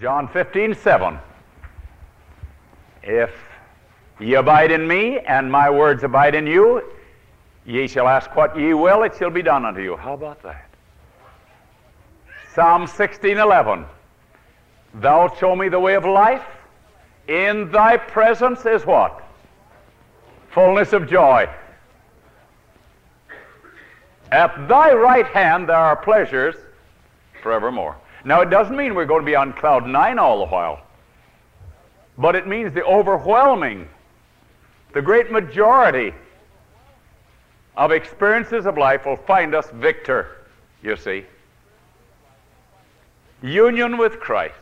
John 15, 7. If ye abide in me, and my words abide in you, ye shall ask what ye will, it shall be done unto you. How about that? Psalm 16, 11. Thou show me the way of life. In thy presence is what? Fullness of joy. At thy right hand there are pleasures forevermore. Now, it doesn't mean we're going to be on cloud nine all the while, but it means the overwhelming, the great majority of experiences of life will find us victor, you see. Union with Christ.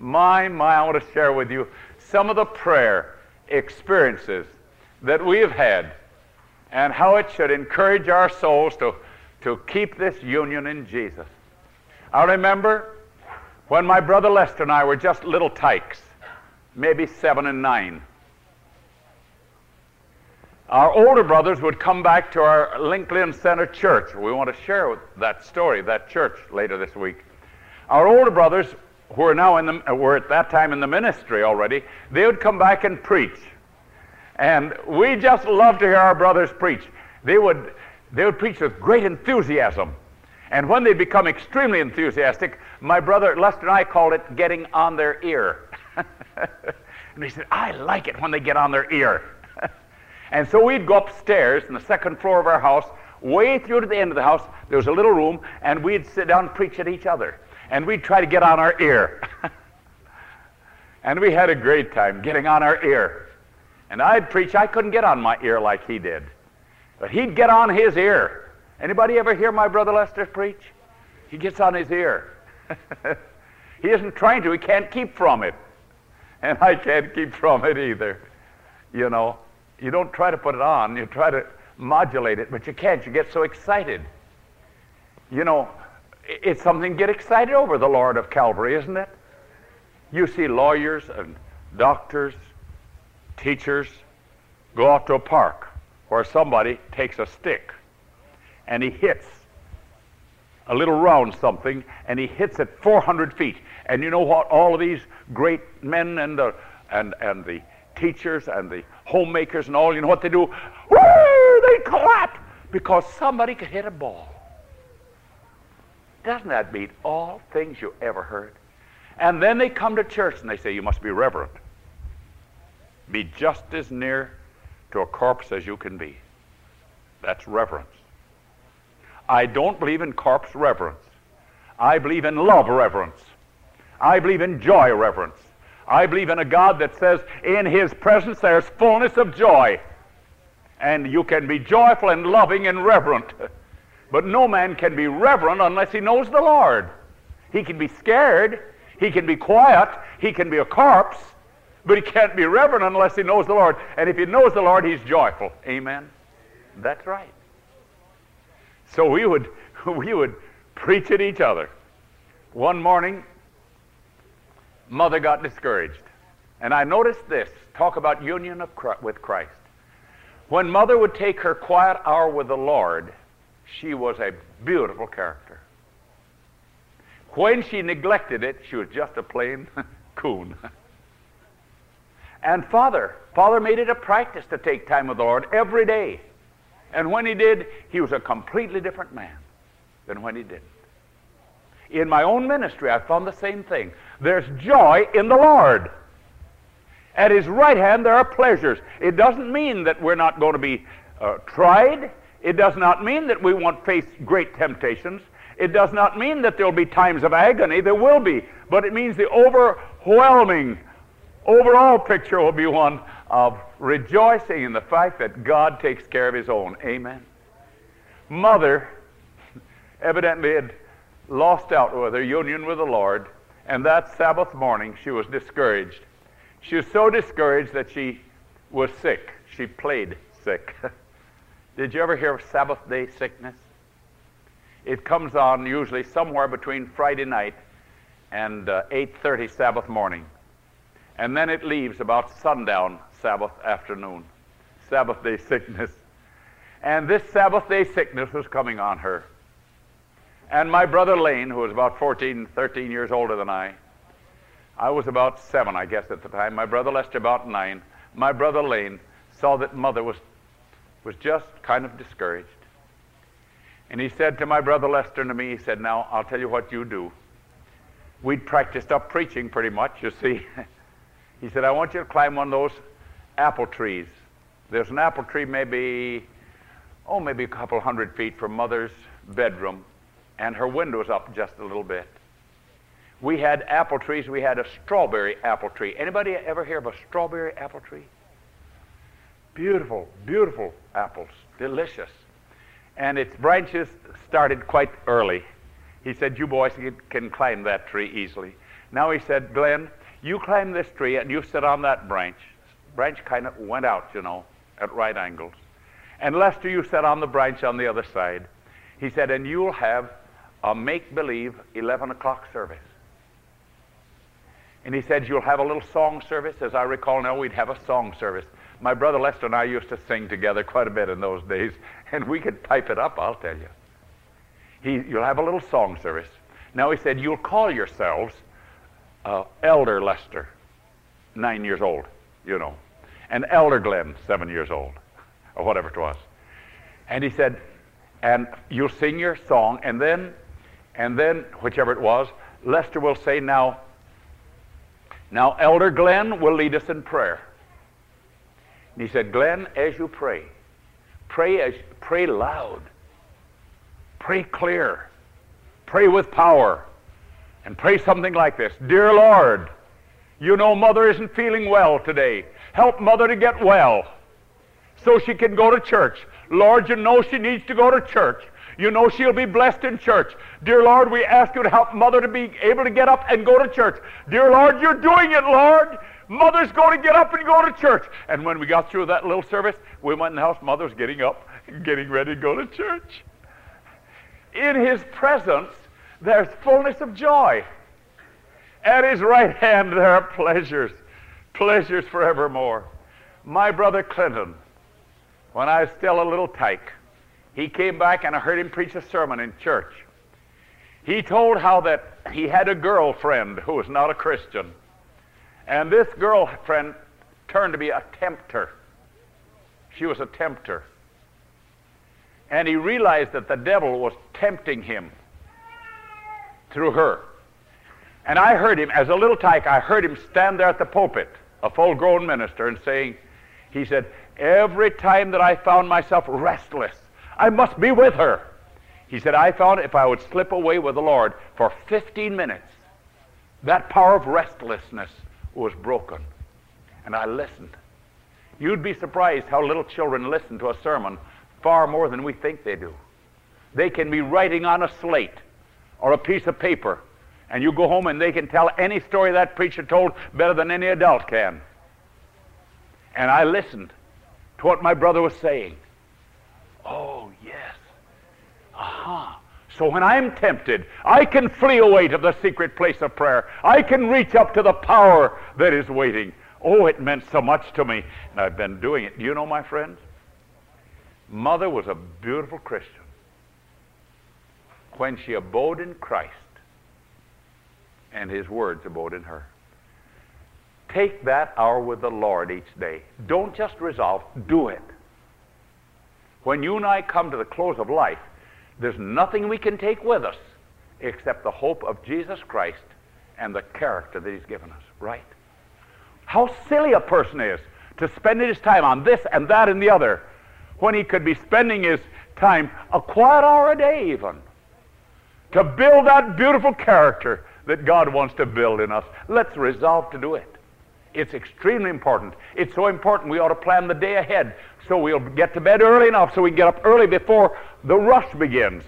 My, my, I want to share with you some of the prayer experiences that we have had and how it should encourage our souls to, to keep this union in Jesus. I remember when my brother Lester and I were just little tykes, maybe seven and nine. Our older brothers would come back to our Lincoln Center church. We want to share that story, that church, later this week. Our older brothers, who are now in the, were at that time in the ministry already, they would come back and preach. And we just love to hear our brothers preach. They would, they would preach with great enthusiasm. And when they become extremely enthusiastic, my brother Lester and I called it getting on their ear. and he said, I like it when they get on their ear. and so we'd go upstairs in the second floor of our house, way through to the end of the house. There was a little room, and we'd sit down and preach at each other. And we'd try to get on our ear. and we had a great time getting on our ear. And I'd preach, I couldn't get on my ear like he did. But he'd get on his ear. Anybody ever hear my brother Lester preach? He gets on his ear. he isn't trying to, he can't keep from it. And I can't keep from it either. You know, you don't try to put it on, you try to modulate it, but you can't. You get so excited. You know, it's something to get excited over, the Lord of Calvary, isn't it? You see lawyers and doctors, teachers go out to a park where somebody takes a stick and he hits a little round something and he hits it 400 feet. And you know what? All of these great men and the, and, and the teachers and the homemakers and all, you know what they do? Woo! They clap because somebody could hit a ball. Doesn't that beat all things you ever heard? And then they come to church and they say, You must be reverent. Be just as near to a corpse as you can be. That's reverence. I don't believe in corpse reverence. I believe in love reverence. I believe in joy reverence. I believe in a God that says, in his presence there's fullness of joy. And you can be joyful and loving and reverent. But no man can be reverent unless he knows the Lord. He can be scared, he can be quiet, he can be a corpse, but he can't be reverent unless he knows the Lord. And if he knows the Lord, he's joyful. Amen. That's right. So we would we would preach at each other. One morning, mother got discouraged. And I noticed this talk about union of, with Christ. When mother would take her quiet hour with the Lord, she was a beautiful character. When she neglected it, she was just a plain coon. and father, father made it a practice to take time with the Lord every day. And when he did, he was a completely different man than when he didn't. In my own ministry, I found the same thing. There's joy in the Lord. At his right hand, there are pleasures. It doesn't mean that we're not going to be uh, tried. It does not mean that we won't face great temptations. It does not mean that there'll be times of agony. There will be. But it means the overwhelming, overall picture will be one of rejoicing in the fact that God takes care of his own. Amen. Mother evidently had lost out with her union with the Lord, and that Sabbath morning she was discouraged. She was so discouraged that she was sick. She played sick. Did you ever hear of Sabbath day sickness? It comes on usually somewhere between Friday night and uh, 8:30 Sabbath morning. And then it leaves about sundown Sabbath afternoon, Sabbath day sickness. And this Sabbath day sickness was coming on her. And my brother Lane, who was about 14, 13 years older than I, I was about seven, I guess, at the time. My brother Lester about nine. My brother Lane saw that mother was, was just kind of discouraged. And he said to my brother Lester and to me, he said, Now, I'll tell you what you do. We'd practiced up preaching pretty much, you see. he said, I want you to climb one of those apple trees. There's an apple tree maybe, oh, maybe a couple hundred feet from mother's bedroom, and her window's up just a little bit. We had apple trees. We had a strawberry apple tree. Anybody ever hear of a strawberry apple tree? Beautiful, beautiful apples, delicious. And its branches started quite early. He said, You boys can climb that tree easily. Now he said, Glenn, you climb this tree and you sit on that branch. Branch kind of went out, you know, at right angles. And Lester, you sit on the branch on the other side. He said, and you'll have a make believe 11 o'clock service. And he said, You'll have a little song service. As I recall now, we'd have a song service. My brother Lester and I used to sing together quite a bit in those days, and we could pipe it up, I'll tell you. He, you'll have a little song service. Now he said, You'll call yourselves uh, Elder Lester, nine years old, you know, and Elder Glenn, seven years old, or whatever it was. And he said, and you'll sing your song, and then, and then, whichever it was, Lester will say, Now, now, Elder Glenn will lead us in prayer. And he said, Glenn, as you pray, pray as pray loud, pray clear, pray with power, and pray something like this. Dear Lord, you know mother isn't feeling well today. Help mother to get well so she can go to church. Lord, you know she needs to go to church. You know she'll be blessed in church. Dear Lord, we ask you to help mother to be able to get up and go to church. Dear Lord, you're doing it, Lord. Mother's going to get up and go to church. And when we got through that little service, we went in the house. Mother's getting up, getting ready to go to church. In his presence, there's fullness of joy. At his right hand, there are pleasures, pleasures forevermore. My brother Clinton, when I was still a little tyke, he came back and I heard him preach a sermon in church. He told how that he had a girlfriend who was not a Christian. And this girlfriend turned to be a tempter. She was a tempter. And he realized that the devil was tempting him through her. And I heard him, as a little tyke, I heard him stand there at the pulpit, a full grown minister, and saying, he said, every time that I found myself restless, I must be with her. He said, I found if I would slip away with the Lord for 15 minutes, that power of restlessness was broken. And I listened. You'd be surprised how little children listen to a sermon far more than we think they do. They can be writing on a slate or a piece of paper, and you go home and they can tell any story that preacher told better than any adult can. And I listened to what my brother was saying. Oh, yes. Aha. So when I'm tempted, I can flee away to the secret place of prayer. I can reach up to the power that is waiting. Oh, it meant so much to me, and I've been doing it. Do you know, my friends? Mother was a beautiful Christian when she abode in Christ and his words abode in her. Take that hour with the Lord each day. Don't just resolve, do it. When you and I come to the close of life, there's nothing we can take with us except the hope of Jesus Christ and the character that he's given us, right? How silly a person is to spend his time on this and that and the other when he could be spending his time a quiet hour a day even to build that beautiful character that God wants to build in us. Let's resolve to do it. It's extremely important. It's so important we ought to plan the day ahead so we'll get to bed early enough so we can get up early before the rush begins.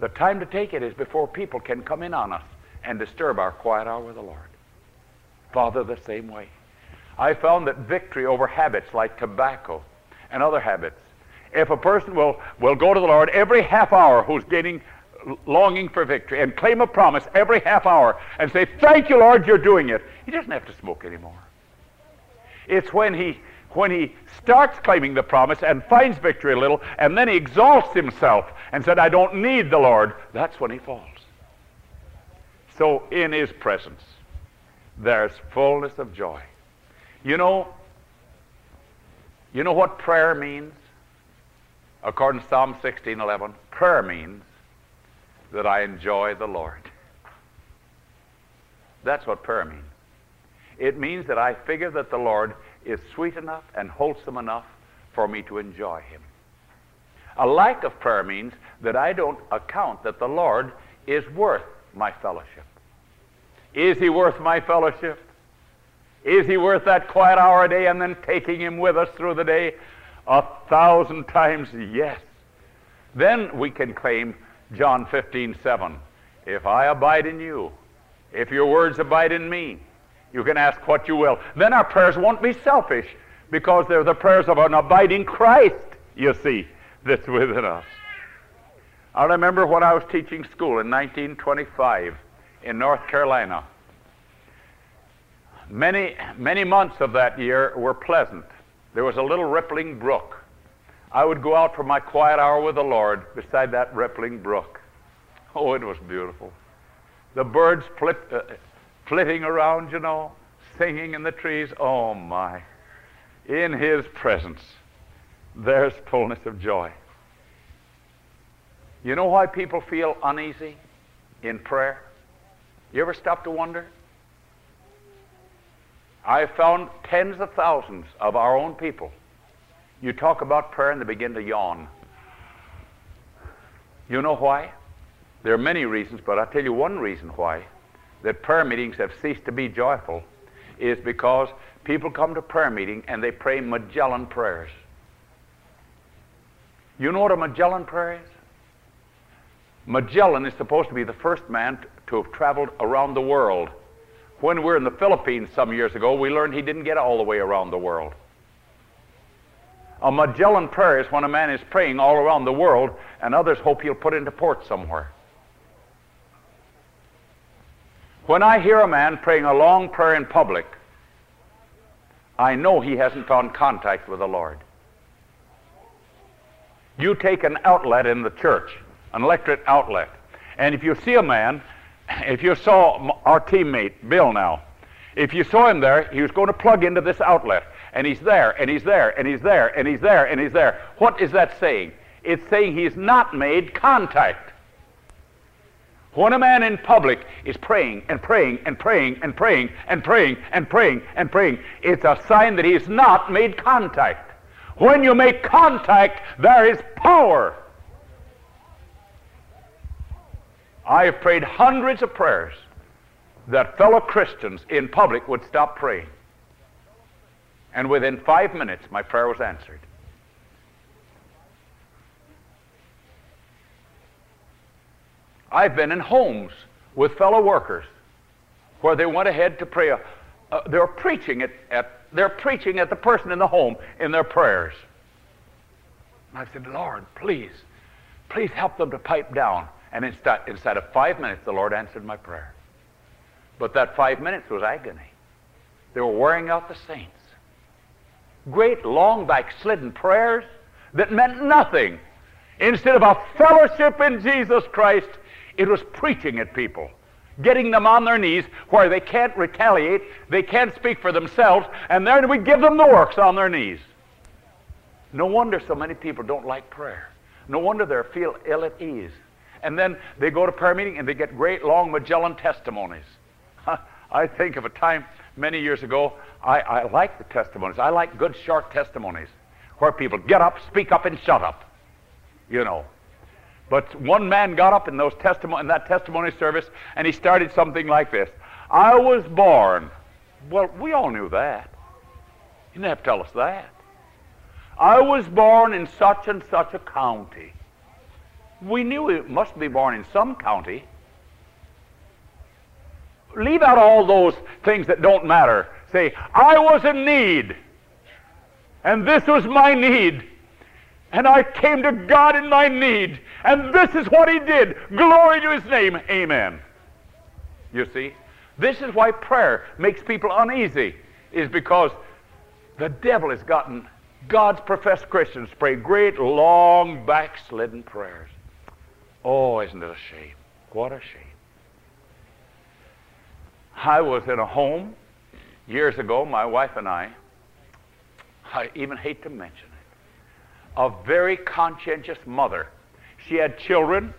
The time to take it is before people can come in on us and disturb our quiet hour with the Lord. Father, the same way. I found that victory over habits like tobacco and other habits, if a person will, will go to the Lord every half hour who's gaining longing for victory and claim a promise every half hour and say, Thank you, Lord, you're doing it, he doesn't have to smoke anymore. It's when he when he starts claiming the promise and finds victory a little, and then he exalts himself and said, I don't need the Lord, that's when he falls. So in his presence, there's fullness of joy. You know, you know what prayer means? According to Psalm 16:11, prayer means that I enjoy the Lord. That's what prayer means. It means that I figure that the Lord is sweet enough and wholesome enough for me to enjoy him. A lack of prayer means that I don't account that the Lord is worth my fellowship. Is he worth my fellowship? Is he worth that quiet hour a day and then taking him with us through the day? A thousand times yes. Then we can claim John 15, 7. If I abide in you, if your words abide in me, you can ask what you will. Then our prayers won't be selfish because they're the prayers of an abiding Christ, you see, that's within us. I remember when I was teaching school in 1925 in North Carolina. Many, many months of that year were pleasant. There was a little rippling brook. I would go out for my quiet hour with the Lord beside that rippling brook. Oh, it was beautiful. The birds uh, flitting around, you know, singing in the trees. Oh, my. In His presence, there's fullness of joy. You know why people feel uneasy in prayer? You ever stop to wonder? I've found tens of thousands of our own people. You talk about prayer and they begin to yawn. You know why? There are many reasons, but I'll tell you one reason why that prayer meetings have ceased to be joyful is because people come to prayer meeting and they pray Magellan prayers. You know what a Magellan prayer is? Magellan is supposed to be the first man to have traveled around the world. When we were in the Philippines some years ago, we learned he didn't get all the way around the world. A Magellan prayer is when a man is praying all around the world and others hope he'll put into port somewhere. When I hear a man praying a long prayer in public, I know he hasn't found contact with the Lord. You take an outlet in the church, an electric outlet, and if you see a man, if you saw our teammate, Bill now, if you saw him there, he was going to plug into this outlet, and he's there, and he's there, and he's there, and he's there, and he's there. What is that saying? It's saying he's not made contact. When a man in public is praying and praying and praying and praying and praying and praying and praying, it's a sign that he's not made contact. When you make contact, there is power. I have prayed hundreds of prayers that fellow Christians in public would stop praying. And within five minutes, my prayer was answered. I've been in homes with fellow workers where they went ahead to pray. Uh, they're preaching at, at they're preaching at the person in the home in their prayers. And I said, Lord, please, please help them to pipe down. And instead, inside of five minutes, the Lord answered my prayer. But that five minutes was agony. They were wearing out the saints. Great, long, backslidden prayers that meant nothing. Instead of a fellowship in Jesus Christ, it was preaching at people, getting them on their knees where they can't retaliate, they can't speak for themselves, and then we give them the works on their knees. No wonder so many people don't like prayer. No wonder they feel ill at ease. And then they go to prayer meeting and they get great long Magellan testimonies. I think of a time many years ago, I, I like the testimonies. I like good short testimonies where people get up, speak up, and shut up. You know. But one man got up in those testimony in that testimony service and he started something like this. I was born. Well, we all knew that. You didn't have to tell us that. I was born in such and such a county. We knew it must be born in some county. Leave out all those things that don't matter. Say, I was in need, and this was my need, and I came to God in my need, and this is what He did. Glory to His name. Amen. You see? This is why prayer makes people uneasy, is because the devil has gotten God's professed Christians to pray great, long, backslidden prayers. Oh, isn't it a shame? What a shame. I was in a home years ago, my wife and I, I even hate to mention it, a very conscientious mother. She had children,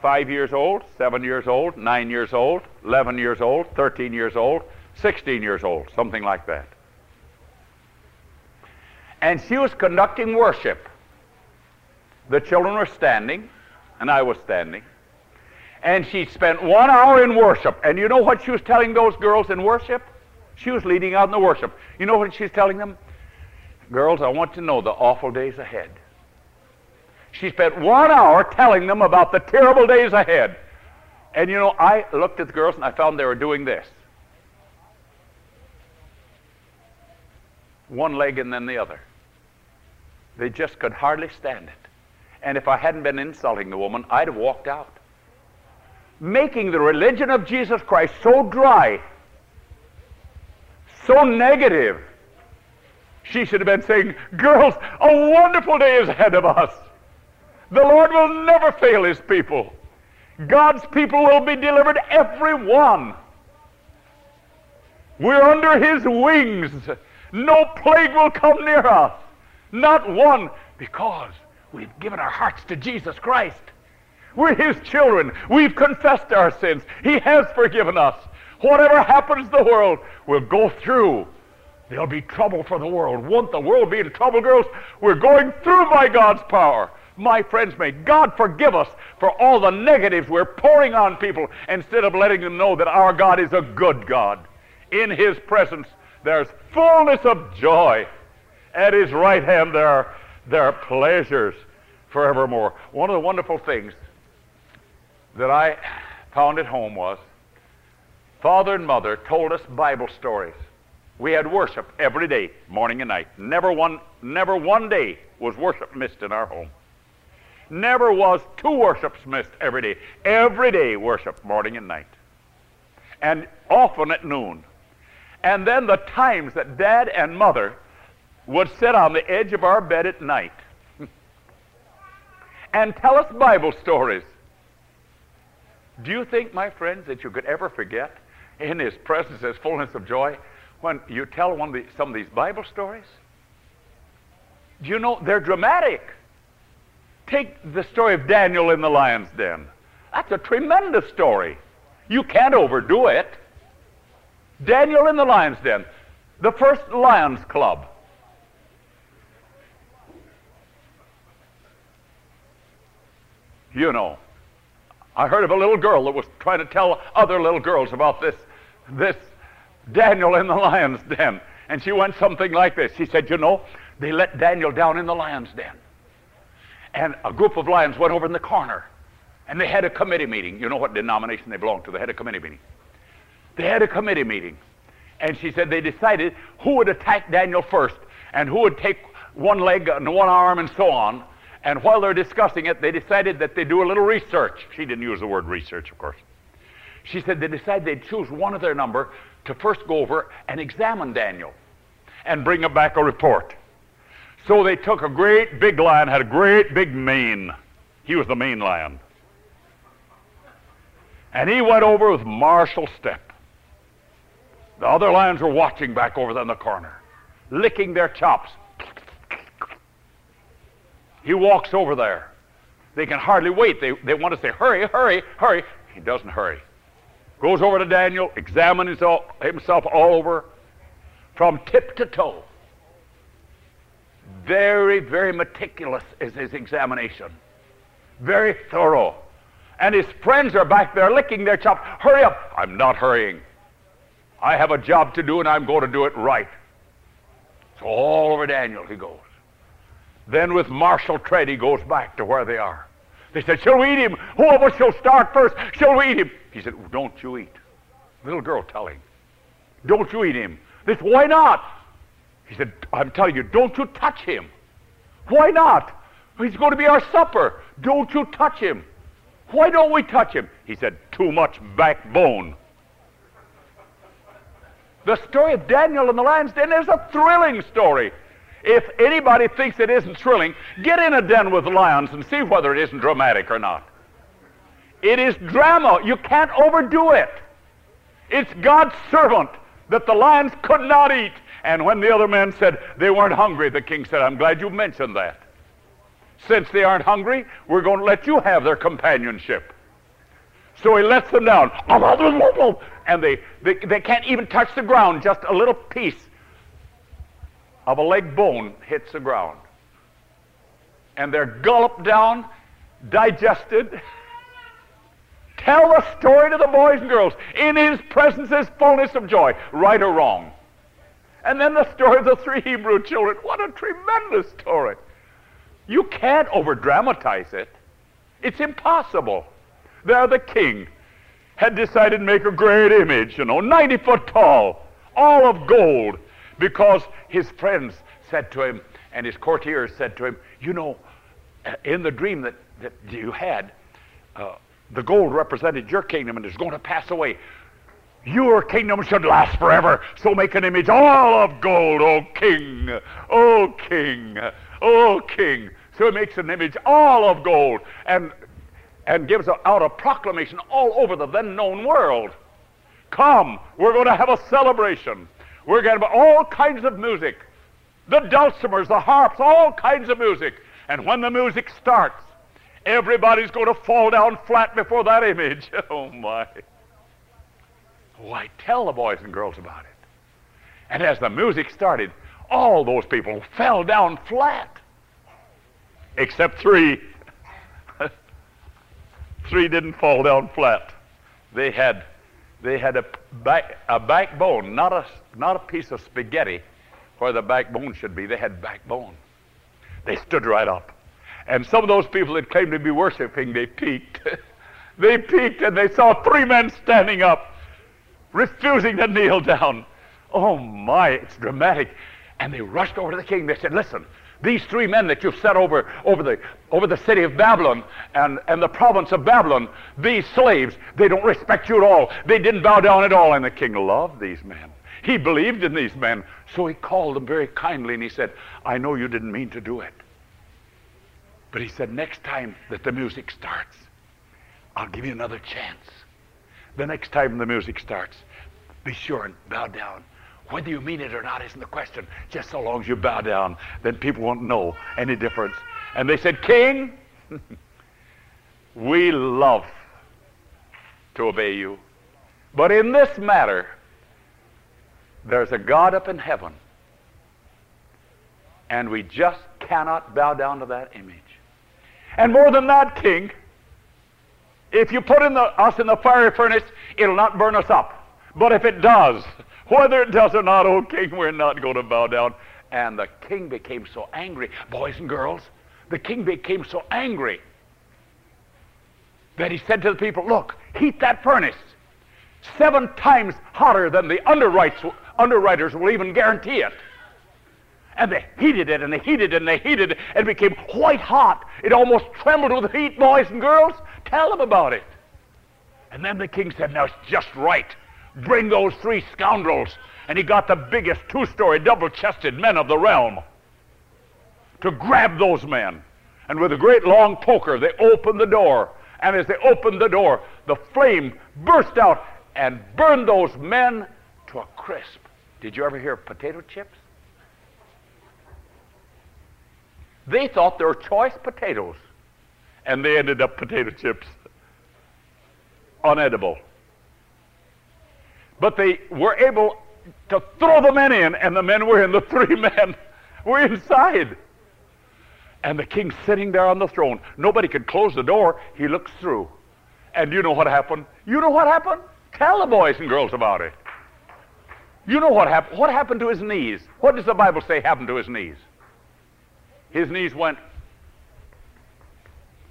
five years old, seven years old, nine years old, 11 years old, 13 years old, 16 years old, something like that. And she was conducting worship. The children were standing, and I was standing. And she spent one hour in worship. And you know what she was telling those girls in worship? She was leading out in the worship. You know what she's telling them? Girls, I want to know the awful days ahead. She spent one hour telling them about the terrible days ahead. And you know, I looked at the girls and I found they were doing this. One leg and then the other. They just could hardly stand it. And if I hadn't been insulting the woman, I'd have walked out. Making the religion of Jesus Christ so dry, so negative. She should have been saying, Girls, a wonderful day is ahead of us. The Lord will never fail his people. God's people will be delivered, every one. We're under his wings. No plague will come near us. Not one, because we've given our hearts to Jesus Christ. We're his children. We've confessed our sins. He has forgiven us. Whatever happens to the world, we'll go through. There'll be trouble for the world. Won't the world be in trouble, girls? We're going through by God's power. My friends, may God forgive us for all the negatives we're pouring on people instead of letting them know that our God is a good God. In His presence, there's fullness of joy. At His right hand, there are, there are pleasures forevermore. One of the wonderful things that I found at home was father and mother told us Bible stories. We had worship every day, morning and night. Never one, never one day was worship missed in our home. Never was two worships missed every day. Every day worship, morning and night. And often at noon. And then the times that dad and mother would sit on the edge of our bed at night and tell us Bible stories. Do you think, my friends, that you could ever forget in His presence His fullness of joy when you tell one of the, some of these Bible stories? Do you know they're dramatic? Take the story of Daniel in the lion's den. That's a tremendous story. You can't overdo it. Daniel in the lion's den, the first Lions Club. You know, I heard of a little girl that was trying to tell other little girls about this, this Daniel in the lion's den. And she went something like this. She said, You know, they let Daniel down in the lion's den. And a group of lions went over in the corner. And they had a committee meeting. You know what denomination they belonged to. They had a committee meeting. They had a committee meeting. And she said they decided who would attack Daniel first and who would take one leg and one arm and so on. And while they're discussing it, they decided that they'd do a little research. She didn't use the word research, of course. She said they decided they'd choose one of their number to first go over and examine Daniel and bring him back a report. So they took a great big lion, had a great big mane. He was the main lion. And he went over with martial step. The other lions were watching back over there in the corner, licking their chops. He walks over there. They can hardly wait. They, they want to say, hurry, hurry, hurry. He doesn't hurry. Goes over to Daniel, examines himself, himself all over from tip to toe. Very, very meticulous is his examination. Very thorough. And his friends are back there licking their chops. Hurry up. I'm not hurrying. I have a job to do and I'm going to do it right. So all over Daniel he goes. Then with martial tread, he goes back to where they are. They said, Shall we eat him? Who of us shall start first? Shall we eat him? He said, Don't you eat. Little girl telling. Don't you eat him. This, why not? He said, I'm telling you, don't you touch him. Why not? He's going to be our supper. Don't you touch him. Why don't we touch him? He said, Too much backbone. The story of Daniel and the lion's den is a thrilling story. If anybody thinks it isn't thrilling, get in a den with lions and see whether it isn't dramatic or not. It is drama. You can't overdo it. It's God's servant that the lions could not eat. And when the other men said they weren't hungry, the king said, I'm glad you mentioned that. Since they aren't hungry, we're going to let you have their companionship. So he lets them down. And they, they, they can't even touch the ground. Just a little piece of a leg bone hits the ground. And they're gulped down, digested. Tell the story to the boys and girls. In his presence is fullness of joy, right or wrong. And then the story of the three Hebrew children. What a tremendous story. You can't over dramatize it. It's impossible. There, the king had decided to make a great image, you know, 90 foot tall, all of gold, because his friends said to him, and his courtiers said to him, You know, in the dream that, that you had, uh, the gold represented your kingdom and is going to pass away. Your kingdom should last forever. So make an image all of gold, O king, O king, O king. So he makes an image all of gold and, and gives out a proclamation all over the then known world. Come, we're going to have a celebration. We're going to have all kinds of music the dulcimers, the harps, all kinds of music. And when the music starts, everybody's going to fall down flat before that image. Oh, my. Oh, Why, tell the boys and girls about it. And as the music started, all those people fell down flat, except three. three didn't fall down flat. They had, they had a, back, a backbone, not a, not a piece of spaghetti where the backbone should be. They had backbone. They stood right up. And some of those people that claimed to be worshiping, they peeked. they peeked and they saw three men standing up refusing to kneel down. Oh my, it's dramatic. And they rushed over to the king. They said, Listen, these three men that you've set over, over, the, over the city of Babylon and, and the province of Babylon, these slaves, they don't respect you at all. They didn't bow down at all. And the king loved these men. He believed in these men. So he called them very kindly and he said, I know you didn't mean to do it. But he said, next time that the music starts, I'll give you another chance. The next time the music starts, be sure and bow down. Whether you mean it or not isn't the question. Just so long as you bow down, then people won't know any difference. And they said, King, we love to obey you. But in this matter, there's a God up in heaven. And we just cannot bow down to that image. And more than that, King, if you put in the, us in the fiery furnace, it'll not burn us up. But if it does, whether it does or not, oh king, we're not going to bow down. And the king became so angry, boys and girls, the king became so angry that he said to the people, Look, heat that furnace seven times hotter than the underwriters will even guarantee it. And they heated it and they heated it and they heated it and it became white hot. It almost trembled with heat, boys and girls. Tell them about it. And then the king said, Now it's just right. Bring those three scoundrels. And he got the biggest two story, double chested men of the realm to grab those men. And with a great long poker, they opened the door. And as they opened the door, the flame burst out and burned those men to a crisp. Did you ever hear of potato chips? They thought they were choice potatoes and they ended up potato chips. Unedible. But they were able to throw the men in, and the men were in. The three men were inside. And the king's sitting there on the throne. Nobody could close the door. He looks through. And you know what happened? You know what happened? Tell the boys and girls about it. You know what happened? What happened to his knees? What does the Bible say happened to his knees? His knees went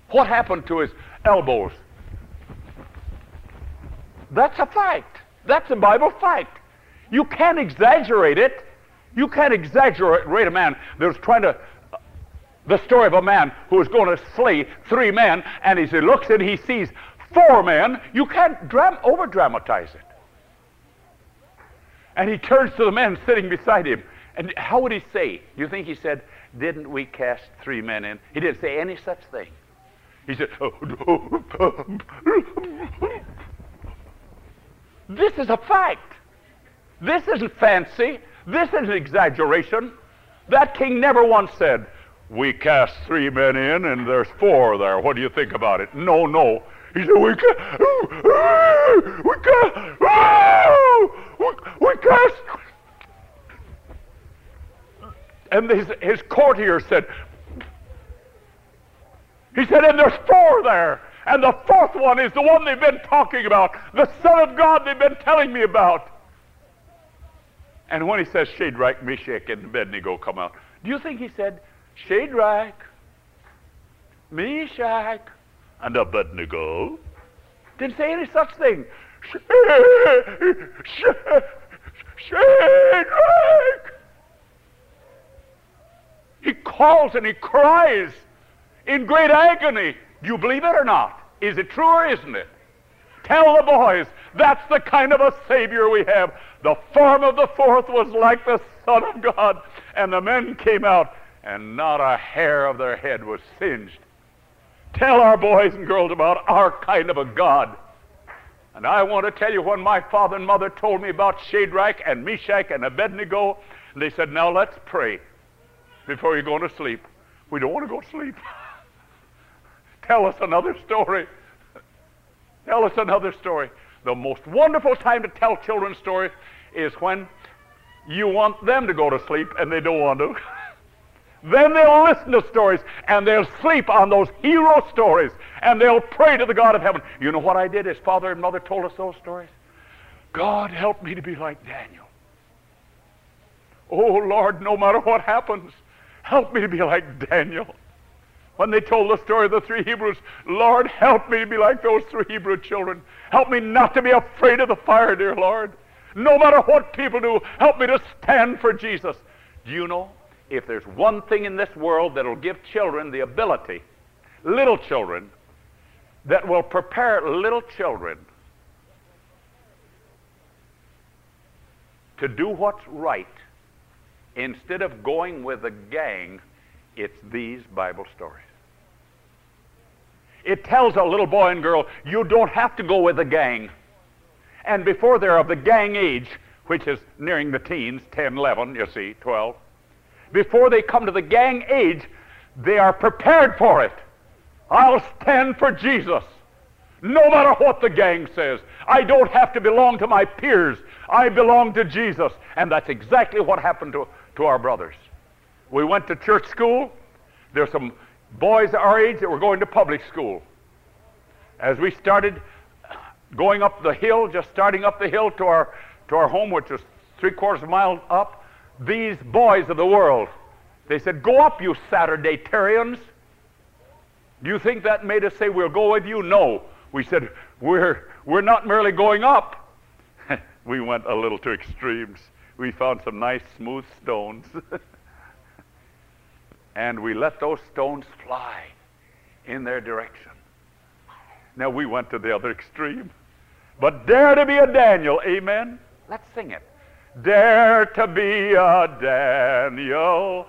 what happened to his elbows? That's a fact. That's a Bible fact. You can't exaggerate it. You can't exaggerate a man that was trying to, the story of a man who was going to slay three men, and as he looks and he sees four men, you can't dram- over dramatize it. And he turns to the men sitting beside him. And how would he say? You think he said, Didn't we cast three men in? He didn't say any such thing. He said, oh, This is a fact. This isn't fancy. This isn't exaggeration. That king never once said, We cast three men in and there's four there. What do you think about it? No, no. He said, We cast, we cast, we cast. And his, his courtiers said, He said, And there's four there. And the fourth one is the one they've been talking about, the Son of God they've been telling me about. And when he says Shadrach, Meshach, and Abednego come out, do you think he said Shadrach, Meshach, and Abednego? Didn't say any such thing. Shadrach! He calls and he cries in great agony. Do you believe it or not? Is it true or isn't it? Tell the boys that's the kind of a Savior we have. The form of the fourth was like the Son of God. And the men came out, and not a hair of their head was singed. Tell our boys and girls about our kind of a God. And I want to tell you when my father and mother told me about Shadrach and Meshach and Abednego, they said, Now let's pray before you go to sleep. We don't want to go to sleep. Tell us another story. Tell us another story. The most wonderful time to tell children stories is when you want them to go to sleep and they don't want to. then they'll listen to stories and they'll sleep on those hero stories and they'll pray to the God of heaven. You know what I did as father and mother told us those stories? God help me to be like Daniel. Oh Lord, no matter what happens, help me to be like Daniel when they told the story of the three Hebrews, Lord, help me to be like those three Hebrew children. Help me not to be afraid of the fire, dear Lord. No matter what people do, help me to stand for Jesus. Do you know, if there's one thing in this world that'll give children the ability, little children, that will prepare little children to do what's right instead of going with a gang, it's these Bible stories. It tells a little boy and girl, you don't have to go with a gang. And before they're of the gang age, which is nearing the teens, 10, 11, you see, 12, before they come to the gang age, they are prepared for it. I'll stand for Jesus. No matter what the gang says, I don't have to belong to my peers. I belong to Jesus. And that's exactly what happened to, to our brothers. We went to church school. There's some boys our age that were going to public school. As we started going up the hill, just starting up the hill to our, to our home, which was three quarters of a mile up, these boys of the world, they said, Go up, you Saturday Terrians. Do you think that made us say, We'll go with you? No. We said, We're, we're not merely going up. we went a little to extremes. We found some nice smooth stones. and we let those stones fly in their direction. Now we went to the other extreme. But dare to be a Daniel, amen? Let's sing it. Dare to be a Daniel,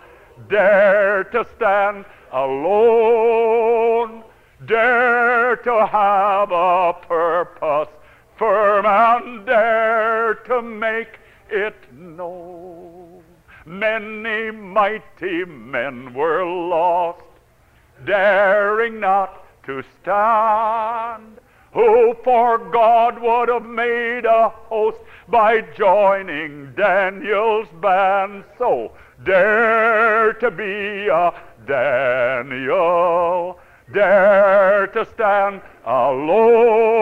dare to stand alone, dare to have a purpose firm and dare to make it known. Many mighty men were lost, daring not to stand. Who for God would have made a host by joining Daniel's band. So dare to be a Daniel, dare to stand alone,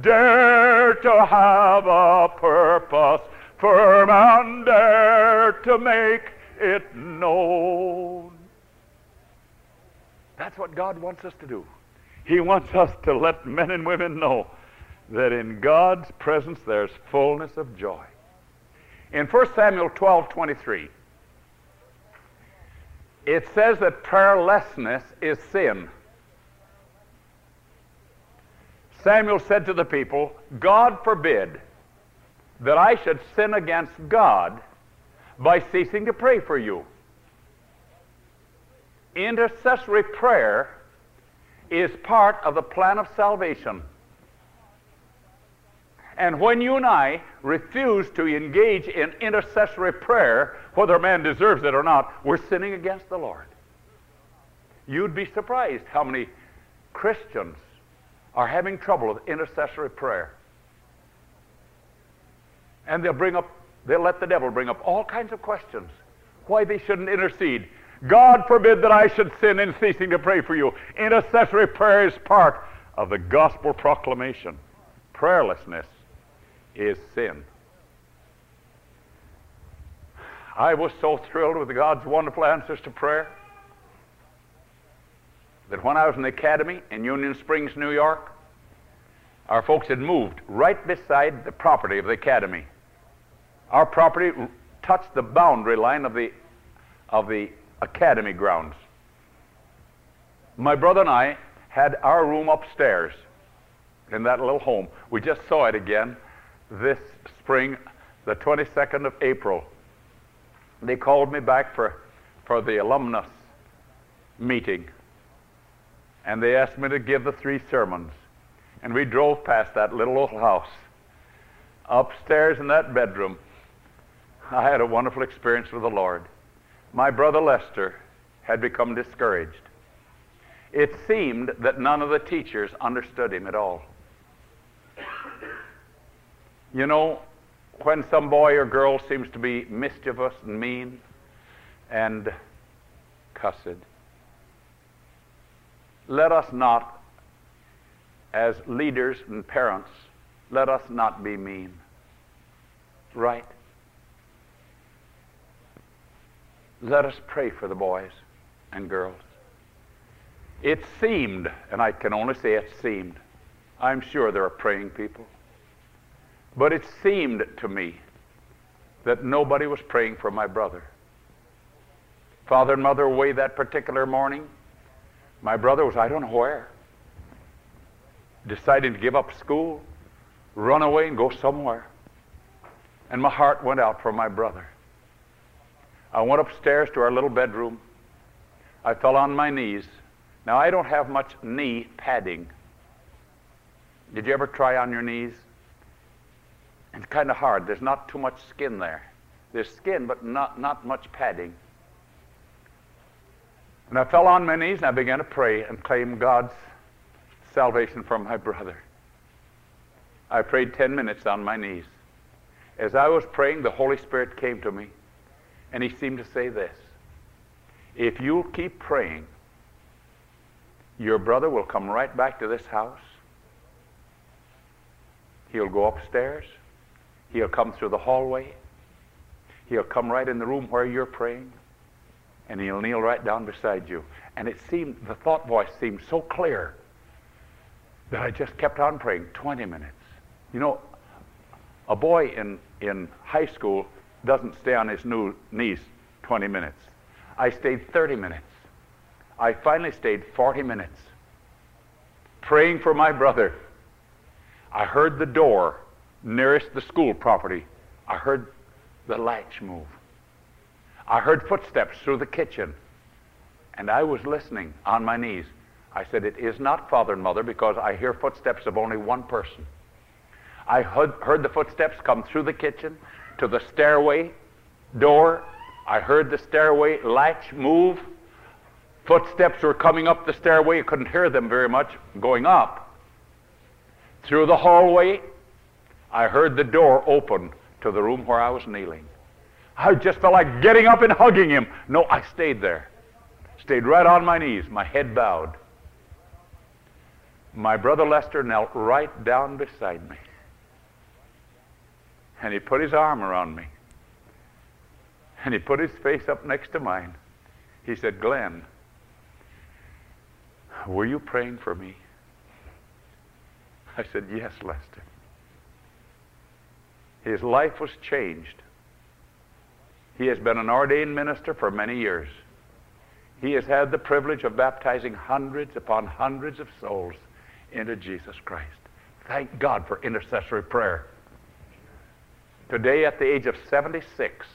dare to have a purpose firm and dare to make it known. That's what God wants us to do. He wants us to let men and women know that in God's presence there's fullness of joy. In 1 Samuel 12 23, it says that prayerlessness is sin. Samuel said to the people, God forbid that I should sin against God by ceasing to pray for you. Intercessory prayer is part of the plan of salvation. And when you and I refuse to engage in intercessory prayer, whether a man deserves it or not, we're sinning against the Lord. You'd be surprised how many Christians are having trouble with intercessory prayer. And they'll bring up, they'll let the devil bring up all kinds of questions. Why they shouldn't intercede. God forbid that I should sin in ceasing to pray for you. Intercessory prayer is part of the gospel proclamation. Prayerlessness is sin. I was so thrilled with God's wonderful answers to prayer that when I was in the academy in Union Springs, New York, our folks had moved right beside the property of the academy. Our property touched the boundary line of the, of the academy grounds. My brother and I had our room upstairs in that little home. We just saw it again this spring, the 22nd of April. They called me back for, for the alumnus meeting, and they asked me to give the three sermons. And we drove past that little old house. Upstairs in that bedroom, I had a wonderful experience with the Lord. My brother Lester had become discouraged. It seemed that none of the teachers understood him at all. You know, when some boy or girl seems to be mischievous and mean and cussed, let us not, as leaders and parents, let us not be mean. Right? Let us pray for the boys and girls. It seemed, and I can only say it seemed, I'm sure there are praying people but it seemed to me that nobody was praying for my brother. Father and mother away that particular morning. My brother was, I don't know where, deciding to give up school, run away, and go somewhere. And my heart went out for my brother. I went upstairs to our little bedroom. I fell on my knees. Now, I don't have much knee padding. Did you ever try on your knees? It's kind of hard. There's not too much skin there. There's skin, but not, not much padding. And I fell on my knees and I began to pray and claim God's salvation for my brother. I prayed 10 minutes on my knees. As I was praying, the Holy Spirit came to me and he seemed to say this If you'll keep praying, your brother will come right back to this house. He'll go upstairs. He'll come through the hallway. He'll come right in the room where you're praying. And he'll kneel right down beside you. And it seemed, the thought voice seemed so clear that I just kept on praying 20 minutes. You know, a boy in, in high school doesn't stay on his knees 20 minutes. I stayed 30 minutes. I finally stayed 40 minutes praying for my brother. I heard the door nearest the school property, I heard the latch move. I heard footsteps through the kitchen. And I was listening on my knees. I said, It is not father and mother because I hear footsteps of only one person. I heard, heard the footsteps come through the kitchen to the stairway door. I heard the stairway latch move. Footsteps were coming up the stairway. I couldn't hear them very much going up. Through the hallway, I heard the door open to the room where I was kneeling. I just felt like getting up and hugging him. No, I stayed there. Stayed right on my knees, my head bowed. My brother Lester knelt right down beside me. And he put his arm around me. And he put his face up next to mine. He said, Glenn, were you praying for me? I said, Yes, Lester. His life was changed. He has been an ordained minister for many years. He has had the privilege of baptizing hundreds upon hundreds of souls into Jesus Christ. Thank God for intercessory prayer. Today, at the age of 76,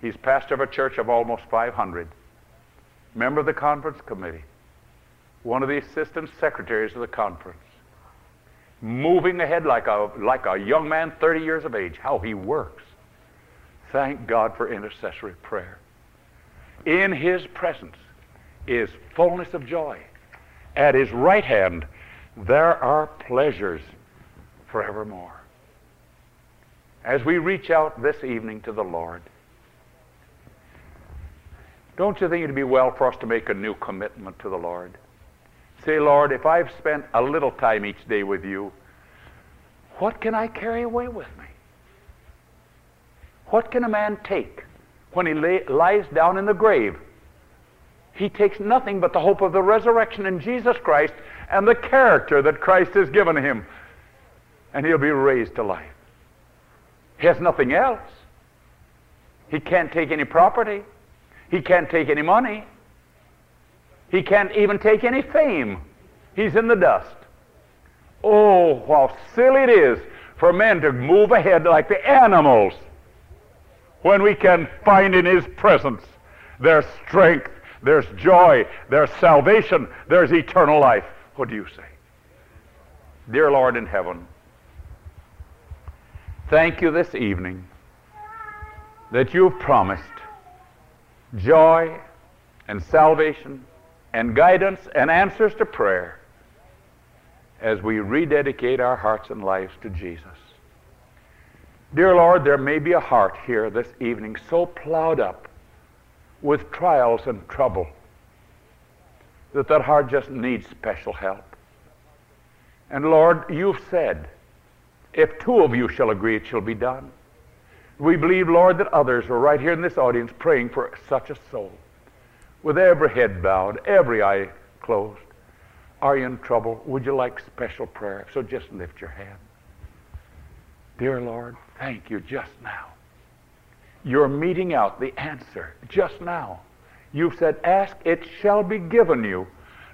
he's pastor of a church of almost 500, member of the conference committee, one of the assistant secretaries of the conference. moving ahead like a, like a young man 30 years of age, how he works. Thank God for intercessory prayer. In his presence is fullness of joy. At his right hand there are pleasures forevermore. As we reach out this evening to the Lord, don't you think it'd be well for us to make a new commitment to the Lord? Say, Lord, if I've spent a little time each day with you, what can I carry away with me? What can a man take when he lay, lies down in the grave? He takes nothing but the hope of the resurrection in Jesus Christ and the character that Christ has given him. And he'll be raised to life. He has nothing else. He can't take any property. He can't take any money. He can't even take any fame. He's in the dust. Oh, how silly it is for men to move ahead like the animals when we can find in His presence there's strength, there's joy, there's salvation, there's eternal life. What do you say? Dear Lord in heaven, thank you this evening that you've promised joy and salvation and guidance and answers to prayer as we rededicate our hearts and lives to Jesus. Dear Lord, there may be a heart here this evening so plowed up with trials and trouble that that heart just needs special help. And Lord, you've said, if two of you shall agree, it shall be done. We believe, Lord, that others are right here in this audience praying for such a soul with every head bowed, every eye closed. Are you in trouble? Would you like special prayer? So just lift your hand. Dear Lord, thank you just now. You're meeting out the answer just now. You've said, Ask, it shall be given you.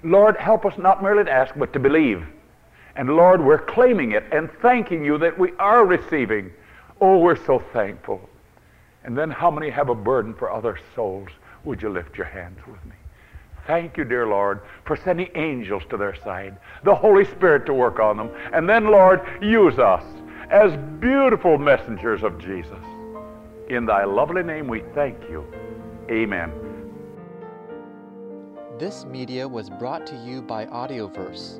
Lord, help us not merely to ask, but to believe. And Lord, we're claiming it and thanking you that we are receiving. Oh, we're so thankful. And then how many have a burden for other souls? Would you lift your hands with me? Thank you, dear Lord, for sending angels to their side, the Holy Spirit to work on them. And then, Lord, use us as beautiful messengers of Jesus. In thy lovely name we thank you. Amen. This media was brought to you by Audioverse,